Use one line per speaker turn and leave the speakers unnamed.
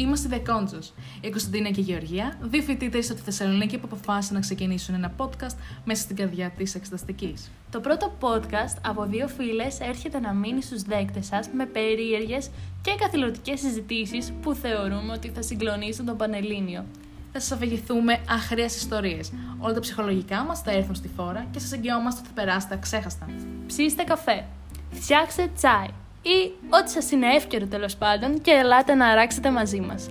Είμαστε The Conscious. Η Κωνσταντίνα και η Γεωργία, δύο φοιτήτρε από τη Θεσσαλονίκη που αποφάσισαν να ξεκινήσουν ένα podcast μέσα στην καρδιά της εξεταστικής.
Το πρώτο podcast από δύο φίλες έρχεται να μείνει στους δέκτες σας με περίεργες και καθηλωτικές συζητήσεις που θεωρούμε ότι θα συγκλονίσουν τον Πανελλήνιο.
Θα σας αφηγηθούμε άχρηε ιστορίες. Όλα τα ψυχολογικά μας θα έρθουν στη φόρα και σας εγγυόμαστε ότι θα περάσετε αξέχαστα.
Ψήστε καφέ, φτιάξτε τσάι ή ό,τι σας είναι εύκαιρο τέλος πάντων και ελάτε να αράξετε μαζί μας.